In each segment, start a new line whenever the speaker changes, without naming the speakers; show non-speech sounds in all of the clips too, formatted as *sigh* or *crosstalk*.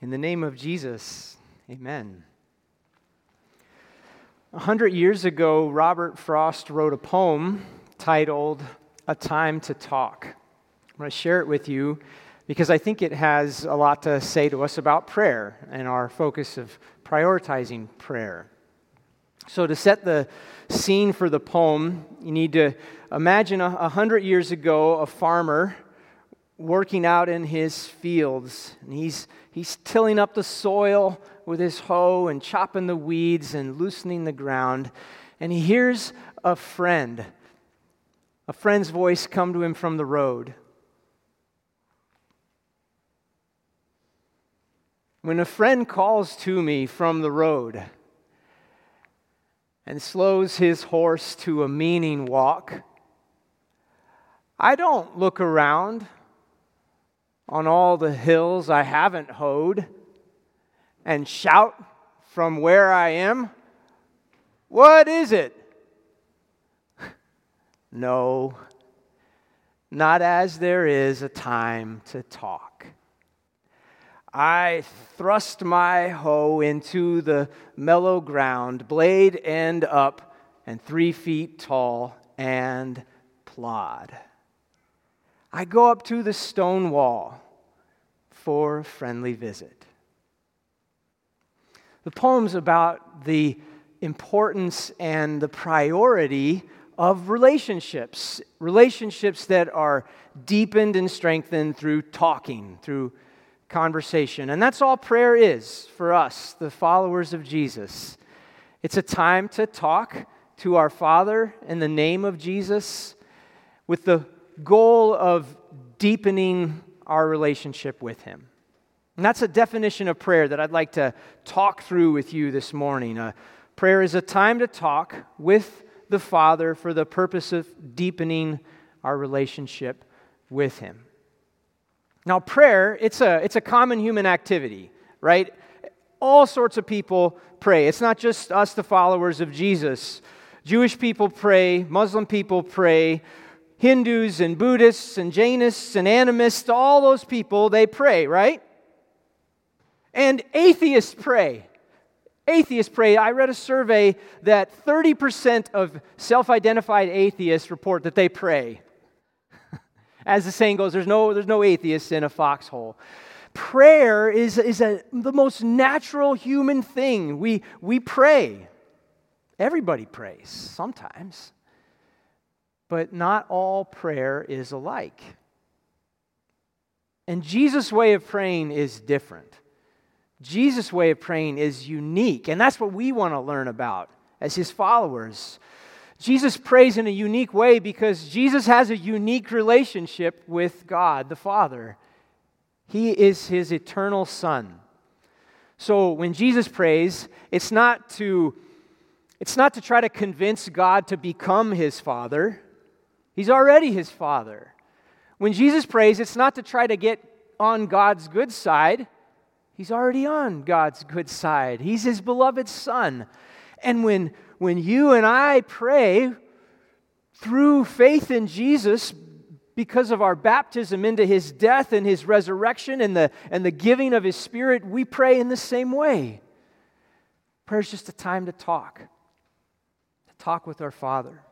In the name of Jesus, amen. A hundred years ago, Robert Frost wrote a poem titled A Time to Talk. I'm going to share it with you because I think it has a lot to say to us about prayer and our focus of prioritizing prayer. So, to set the scene for the poem, you need to imagine a hundred years ago a farmer working out in his fields. And he's, he's tilling up the soil with his hoe and chopping the weeds and loosening the ground. And he hears a friend, a friend's voice come to him from the road. When a friend calls to me from the road and slows his horse to a meaning walk, I don't look around on all the hills I haven't hoed and shout from where I am, What is it? *laughs* no, not as there is a time to talk. I thrust my hoe into the mellow ground, blade end up and three feet tall, and plod. I go up to the stone wall for a friendly visit. The poem's about the importance and the priority of relationships, relationships that are deepened and strengthened through talking, through conversation. And that's all prayer is for us, the followers of Jesus. It's a time to talk to our Father in the name of Jesus with the goal of deepening our relationship with Him. And that's a definition of prayer that I'd like to talk through with you this morning. Uh, prayer is a time to talk with the Father for the purpose of deepening our relationship with Him. Now, prayer, it's a, it's a common human activity, right? All sorts of people pray. It's not just us, the followers of Jesus. Jewish people pray, Muslim people pray, Hindus and Buddhists and Jainists and animists, all those people, they pray, right? And atheists pray. Atheists pray. I read a survey that 30% of self identified atheists report that they pray. *laughs* As the saying goes, there's no, there's no atheists in a foxhole. Prayer is, is a, the most natural human thing. We, we pray. Everybody prays sometimes. But not all prayer is alike. And Jesus' way of praying is different. Jesus' way of praying is unique, and that's what we want to learn about as his followers. Jesus prays in a unique way because Jesus has a unique relationship with God the Father. He is his eternal Son. So when Jesus prays, it's not to it's not to try to convince God to become his father. He's already his father. When Jesus prays, it's not to try to get on God's good side. He's already on God's good side. He's his beloved son. And when, when you and I pray through faith in Jesus, because of our baptism into his death and his resurrection and the, and the giving of his spirit, we pray in the same way. Prayer is just a time to talk, to talk with our Father.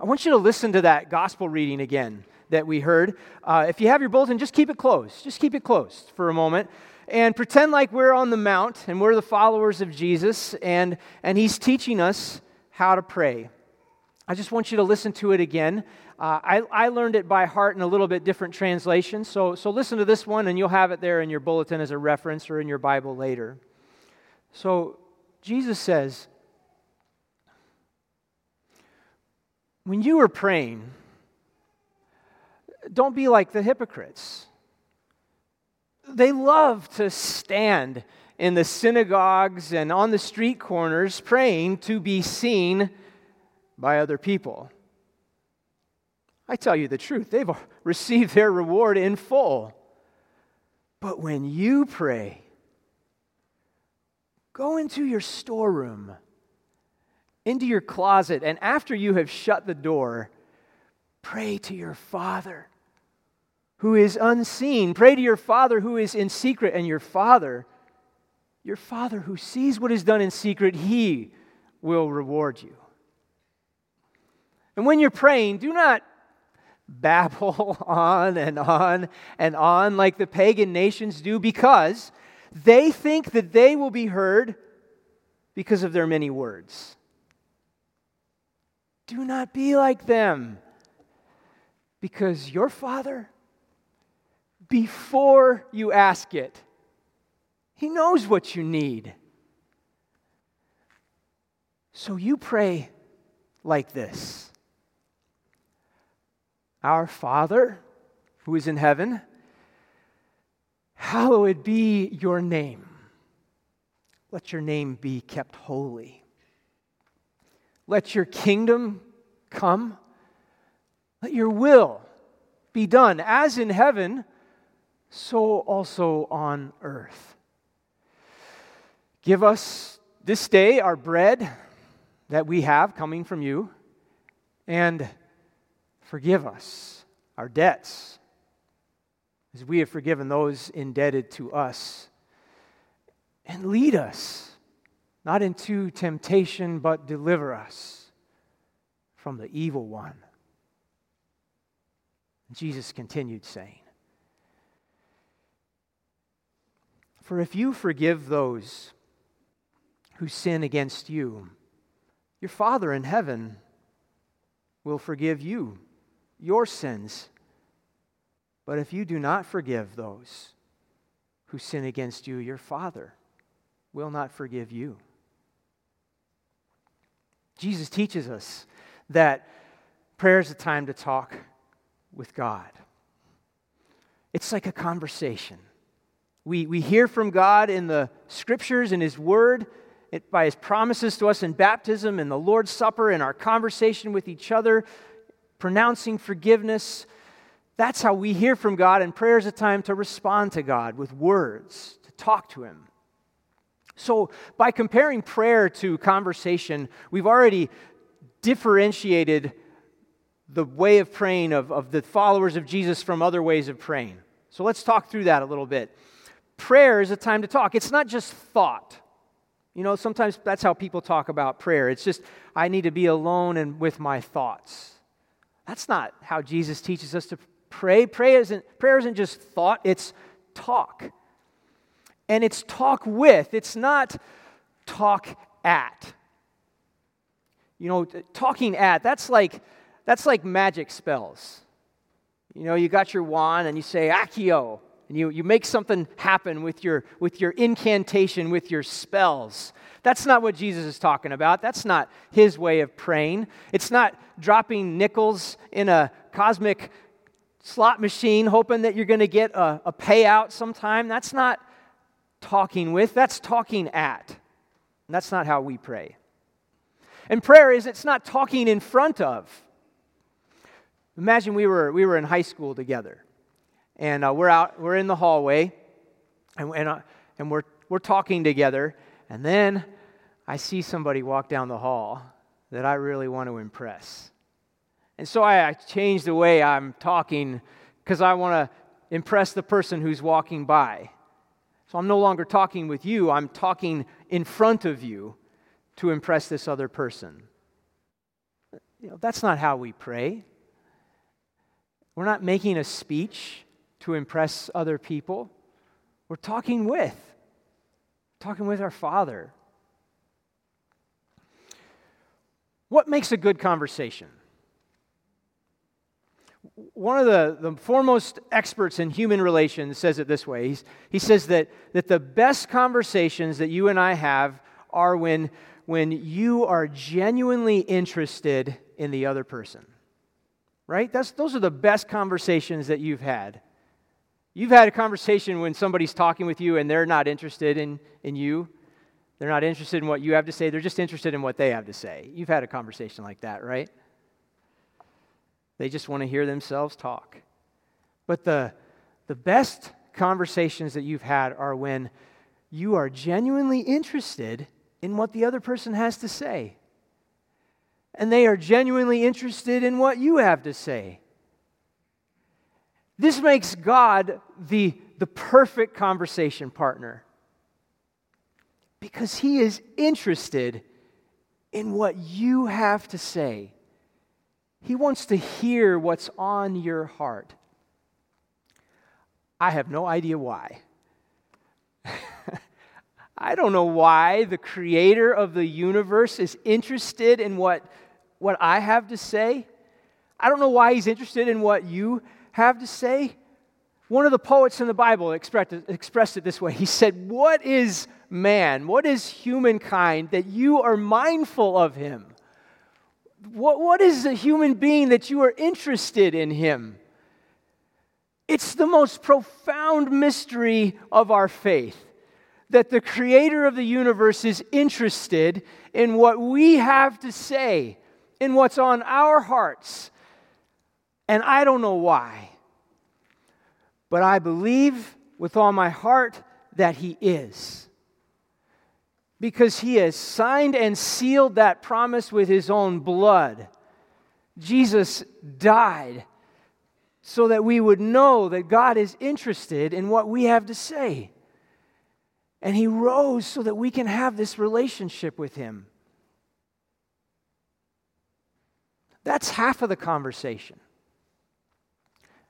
I want you to listen to that gospel reading again that we heard. Uh, if you have your bulletin, just keep it closed. Just keep it closed for a moment and pretend like we're on the mount and we're the followers of Jesus and, and he's teaching us how to pray. I just want you to listen to it again. Uh, I, I learned it by heart in a little bit different translation, so, so listen to this one and you'll have it there in your bulletin as a reference or in your Bible later. So Jesus says, When you are praying, don't be like the hypocrites. They love to stand in the synagogues and on the street corners praying to be seen by other people. I tell you the truth, they've *laughs* received their reward in full. But when you pray, go into your storeroom into your closet, and after you have shut the door, pray to your Father who is unseen. Pray to your Father who is in secret, and your Father, your Father who sees what is done in secret, he will reward you. And when you're praying, do not babble *laughs* on and on and on like the pagan nations do because they think that they will be heard because of their many words. Do not be like them because your Father, before you ask it, He knows what you need. So you pray like this Our Father, who is in heaven, hallowed be your name. Let your name be kept holy. Let your kingdom come. Let your will be done, as in heaven, so also on earth. Give us this day our bread that we have coming from you, and forgive us our debts as we have forgiven those indebted to us. And lead us not into temptation, but deliver us from the evil one. Jesus continued saying, For if you forgive those who sin against you, your Father in heaven will forgive you your sins. But if you do not forgive those who sin against you, your Father will not forgive you. Jesus teaches us that prayer is a time to talk with God. It's like a conversation. We, we hear from God in the scriptures, in His Word, it, by His promises to us in baptism, in the Lord's Supper, in our conversation with each other, pronouncing forgiveness. That's how we hear from God, and prayer is a time to respond to God with words, to talk to Him. So, by comparing prayer to conversation, we've already differentiated the way of praying of, of the followers of Jesus from other ways of praying. So, let's talk through that a little bit. Prayer is a time to talk, it's not just thought. You know, sometimes that's how people talk about prayer. It's just, I need to be alone and with my thoughts. That's not how Jesus teaches us to pray. Prayer isn't, prayer isn't just thought, it's talk and it's talk with, it's not talk at. You know, talking at, that's like that's like magic spells. You know, you got your wand and you say accio, and you, you make something happen with your with your incantation, with your spells. That's not what Jesus is talking about. That's not his way of praying. It's not dropping nickels in a cosmic slot machine hoping that you're going to get a, a payout sometime. That's not talking with, that's talking at. And that's not how we pray. And prayer is it's not talking in front of. Imagine we were, we were in high school together, and uh, we're out, we're in the hallway, and, and, uh, and we're, we're talking together, and then I see somebody walk down the hall that I really want to impress. And so I, I change the way I'm talking because I want to impress the person who's walking by. So I'm no longer talking with you, I'm talking in front of you to impress this other person. You know, that's not how we pray. We're not making a speech to impress other people. We're talking with, talking with our Father. What makes a good conversation? One of the, the foremost experts in human relations says it this way. He's, he says that, that the best conversations that you and I have are when, when you are genuinely interested in the other person. Right? That's, those are the best conversations that you've had. You've had a conversation when somebody's talking with you and they're not interested in, in you. They're not interested in what you have to say. They're just interested in what they have to say. You've had a conversation like that, right? They just want to hear themselves talk. But the, the best conversations that you've had are when you are genuinely interested in what the other person has to say. And they are genuinely interested in what you have to say. This makes God the, the perfect conversation partner because he is interested in what you have to say. He wants to hear what's on your heart. I have no idea why. *laughs* I don't know why the creator of the universe is interested in what, what I have to say. I don't know why he's interested in what you have to say. One of the poets in the Bible expressed it, this way He said, What is man? What is humankind that you are mindful of him? What, what is a human being that you are interested in him? It's the most profound mystery of our faith that the creator of the universe is interested in what we have to say, in what's on our hearts. And I don't know why. But I believe with all my heart that He is. Because He has signed and sealed that promise with His own blood. Jesus died so that we would know that God is interested in what we have to say. And he rose so that we can have this relationship with him. That's half of the conversation.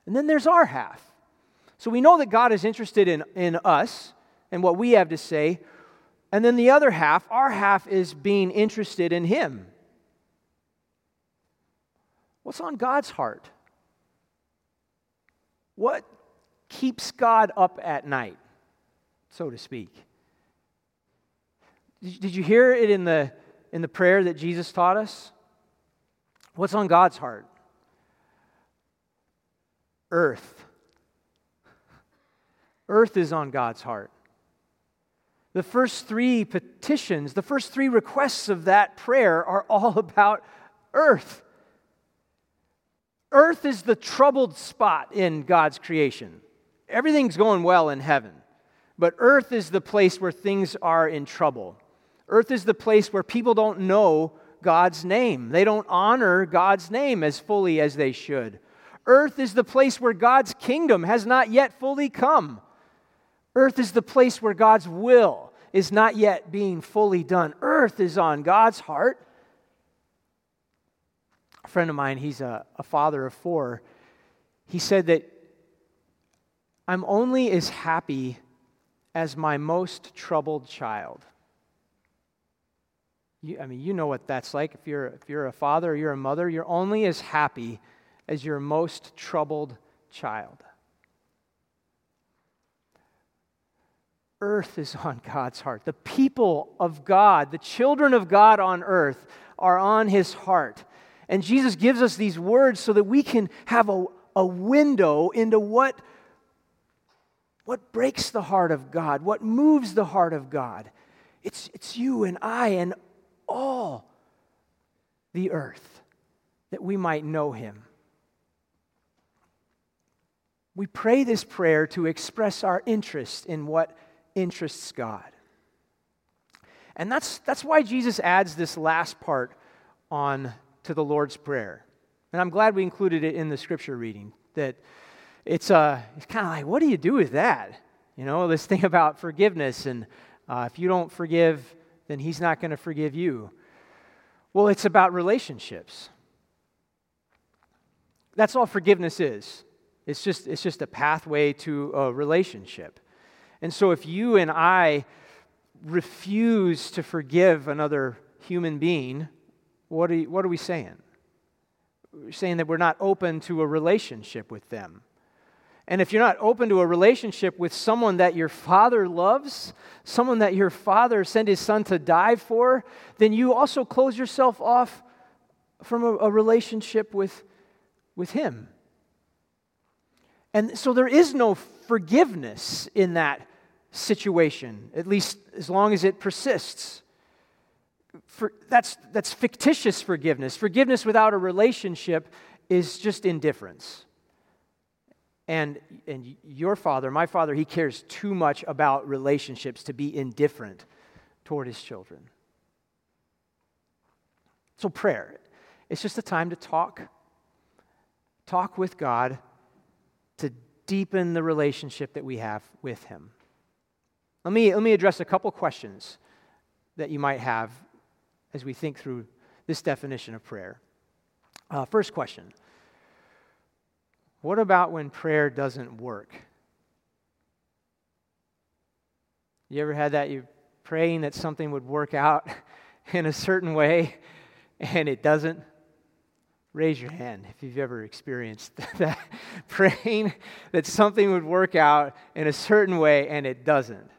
And then there's our half. So we know that God is interested in, in us and what we have to say. And then the other half, our half, is being interested in Him. What's on God's heart? What keeps God up at night, so to speak? Did you hear it in the, in the prayer that Jesus taught us? What's on God's heart? Earth. Earth is on God's heart. The first three petitions, the first three requests of that prayer are all *laughs* about earth. Earth is the troubled spot in God's creation. Everything's going well in heaven, but earth is the place where things are in trouble. Earth is the place where people don't know God's name. They don't honor God's name as fully as they should. Earth is the place where God's kingdom has not yet fully come. Earth is the place where God's will is not yet being fully done. Earth is on God's heart. A friend of mine, he's a, a father of four, he said that I'm only as happy as my most troubled child. You, I mean, you know what that's like. If you're, if you're a father or you're a mother, you're only as happy as your most troubled child. Earth is *laughs* on God's heart. The people of God, the children of God on earth, are on his heart. And Jesus gives us these words so that we can have a, a window into what, what breaks the heart of God, what moves the heart of God. It's, it's you and I and all the earth that we might know him. We pray this prayer to express our interest in what interests God. And that's, that's why Jesus adds this last part on to the Lord's Prayer. And I'm glad we included it in the scripture reading. That it's, uh, it's kind of like, what do you do with that? You know, this thing *laughs* about forgiveness, and uh, if you don't forgive then He's not going to forgive you. Well, it's about relationships. That's all forgiveness is. It's just, it's just a pathway to a relationship. And so if you and I refuse to forgive another human being, what are, you, what are we saying? We're saying that we're not open to a relationship with them. And if you're not open to a relationship with someone that your father loves, someone that your father sent his son to die for, then you also close yourself off from a, a relationship with, with him. And so there is no forgiveness in that situation, at least as long as it persists. For, that's, that's fictitious forgiveness. Forgiveness without a relationship is just indifference. And, and your father, my father, he cares too much about relationships to be indifferent toward his children. So, prayer, it's just a time to talk. Talk with God, deepen the relationship that we have with Him. Let me, let me address a couple questions that you might have as we think through this definition of prayer. Uh, first question What about when prayer doesn't work? You ever had that? You're praying that something would work out *laughs* in a certain way and it doesn't? Raise your hand if you've ever experienced *laughs* that. Praying that something would work out in a certain way and it doesn't.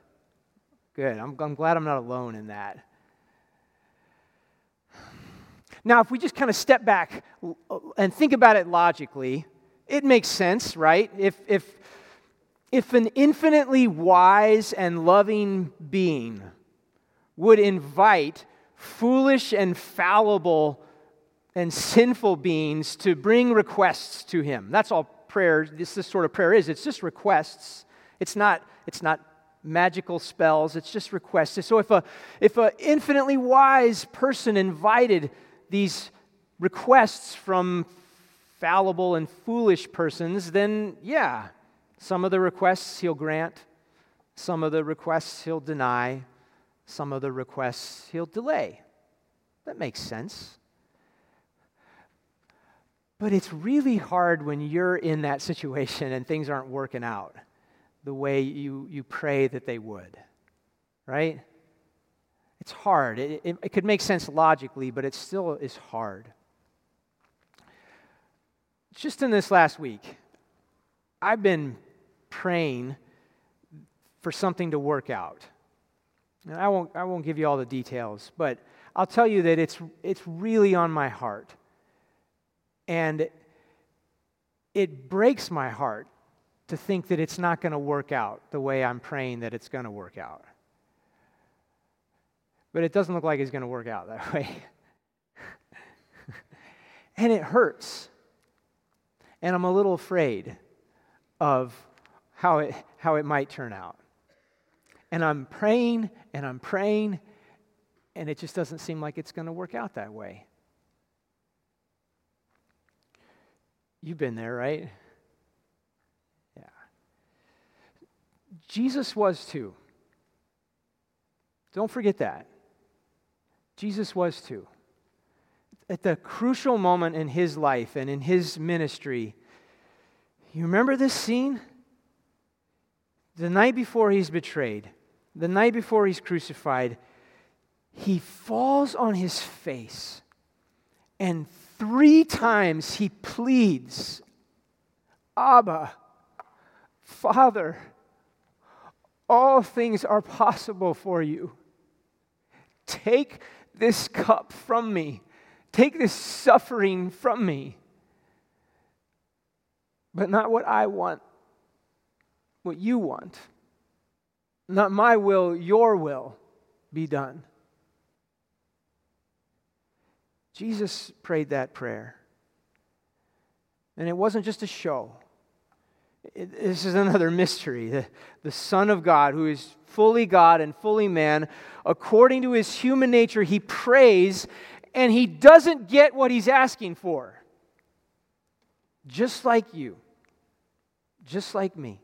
Good. I'm, I'm glad I'm not alone in that. Now, if we just kind of step back uh, and think about it logically, it makes sense, right? If, if, if an infinitely wise and loving being would invite foolish and fallible and sinful beings to bring requests to him. That's all prayer, this, this sort of prayer is. It's just requests. It's not, it's not magical spells, it's just requests. So if a if an infinitely wise person invited these requests from fallible and foolish persons, then yeah, some of the requests he'll grant, some of the requests he'll deny, some of the requests he'll delay. That makes sense. But it's really hard when you're in that situation and things aren't working out the way you, you pray that they would, right? It's hard. It, it, it could make sense logically, but it still is hard. Just in this last week, I've been praying for something to work out. And I won't, I won't give you all the details, but I'll tell you that it's, it's really on my heart. And it breaks my heart to think that it's not going to work out the way I'm praying that it's going to work out. But it doesn't look like it's going to work out that *laughs* way. and it hurts. And I'm a little afraid of how it, how it might turn out. And I'm praying and I'm praying, and it just doesn't seem like it's going to work out that way. You've been there, right? Yeah. Jesus was too. Don't forget that. Jesus was too. At the crucial moment in his life and in his ministry, you remember this scene? The night before he's betrayed, the night before he's crucified, he falls on his face and Three times he pleads, Abba, Father, all things are possible for you. Take this cup from me. Take this suffering from me. But not what I want, what you want. Not my will, your will be done. Jesus prayed that prayer. And it wasn't just a show. It, this is *laughs* another mystery. The, the Son of God, who is fully God and fully man, according to his human nature, he prays and he doesn't get what he's asking for. Just like you, just like me.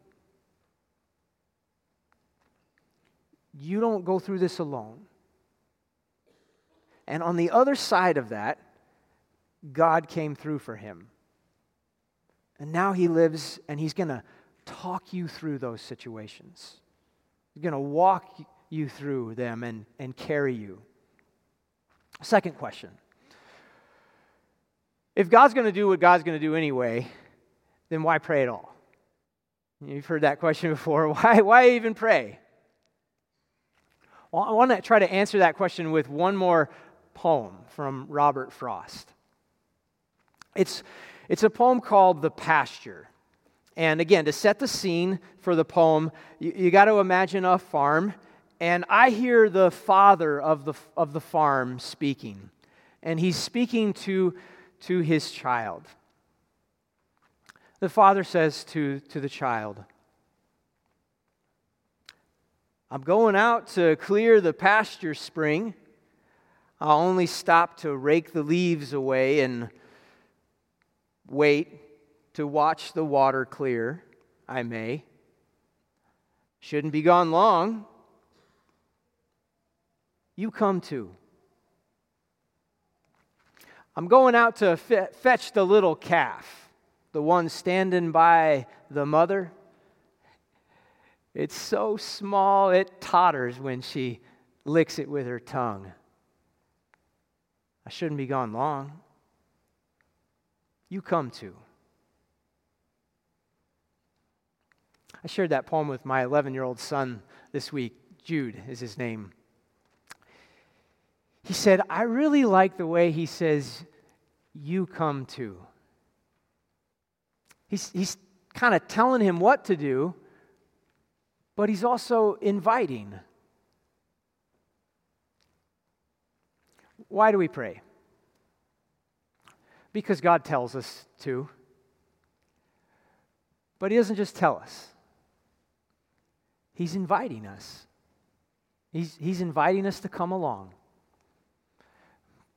You don't go through this alone. And on the other side of that, God came through for him. And now he lives and he's going to talk you through those situations. He's going to walk you through them and, and carry you. Second question If God's going to do what God's going to do anyway, then why pray at all? You've heard that question *laughs* before. Why, why even pray? Well, I want to try to answer that question with one more poem from Robert Frost. It's, it's a poem called The Pasture. And again, to set the scene for the poem, you, you got to imagine a farm. And I hear the father of the, of the farm speaking. And he's speaking to, to his child. The father says to, to the child, I'm going out to clear the pasture spring. I'll only stop to rake the leaves away and wait to watch the water clear. I may. Shouldn't be gone long. You come too. I'm going out to fetch the little calf, the one standing by the mother. It's so small, it totters when she licks it with her tongue. I shouldn't be gone long. You come too. I shared that poem with my 11 year old son this week. Jude is his name. He said, I really like the way he says, You come too. He's, he's kind of telling him what to do, but he's also inviting. Why do we pray? Because God tells us to. But He doesn't just tell us, He's inviting us. He's, he's inviting us to come along.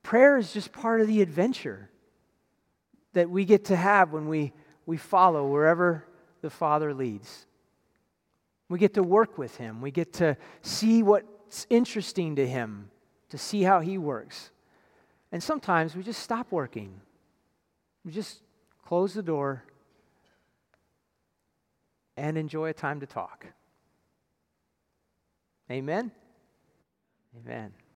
Prayer is just part of the adventure that we get to have when we, we follow wherever the Father leads. We get to work with Him, we get to see what's interesting to Him, to see how He works. And sometimes we just stop working, we just close the door and enjoy a time to talk. Amen? Amen.